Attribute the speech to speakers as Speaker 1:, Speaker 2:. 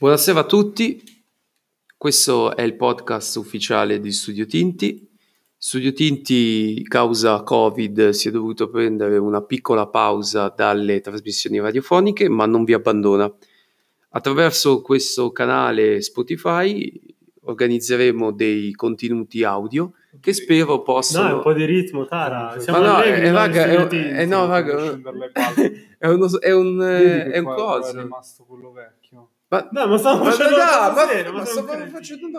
Speaker 1: Buonasera a tutti, questo è il podcast ufficiale di Studio Tinti. Studio Tinti, causa Covid, si è dovuto prendere una piccola pausa dalle trasmissioni radiofoniche, ma non vi abbandona. Attraverso questo canale Spotify organizzeremo dei contenuti audio che spero
Speaker 2: No, è
Speaker 1: possano...
Speaker 2: un po' di ritmo, Tara.
Speaker 3: Ma
Speaker 2: Siamo
Speaker 1: Ma no,
Speaker 2: allegri
Speaker 1: eh,
Speaker 2: noi
Speaker 1: raga, è,
Speaker 2: studiotinti.
Speaker 1: eh, no, raga,
Speaker 3: scendere le palle.
Speaker 1: è, uno, è un, eh, è un
Speaker 3: qua- qua
Speaker 1: coso.
Speaker 3: è rimasto quello vecchio.
Speaker 1: Ma,
Speaker 2: No, ma stiamo
Speaker 1: ma,
Speaker 2: facendo
Speaker 1: dai,
Speaker 2: una cosa
Speaker 1: ma-
Speaker 2: seria,
Speaker 1: ma stavo facendo una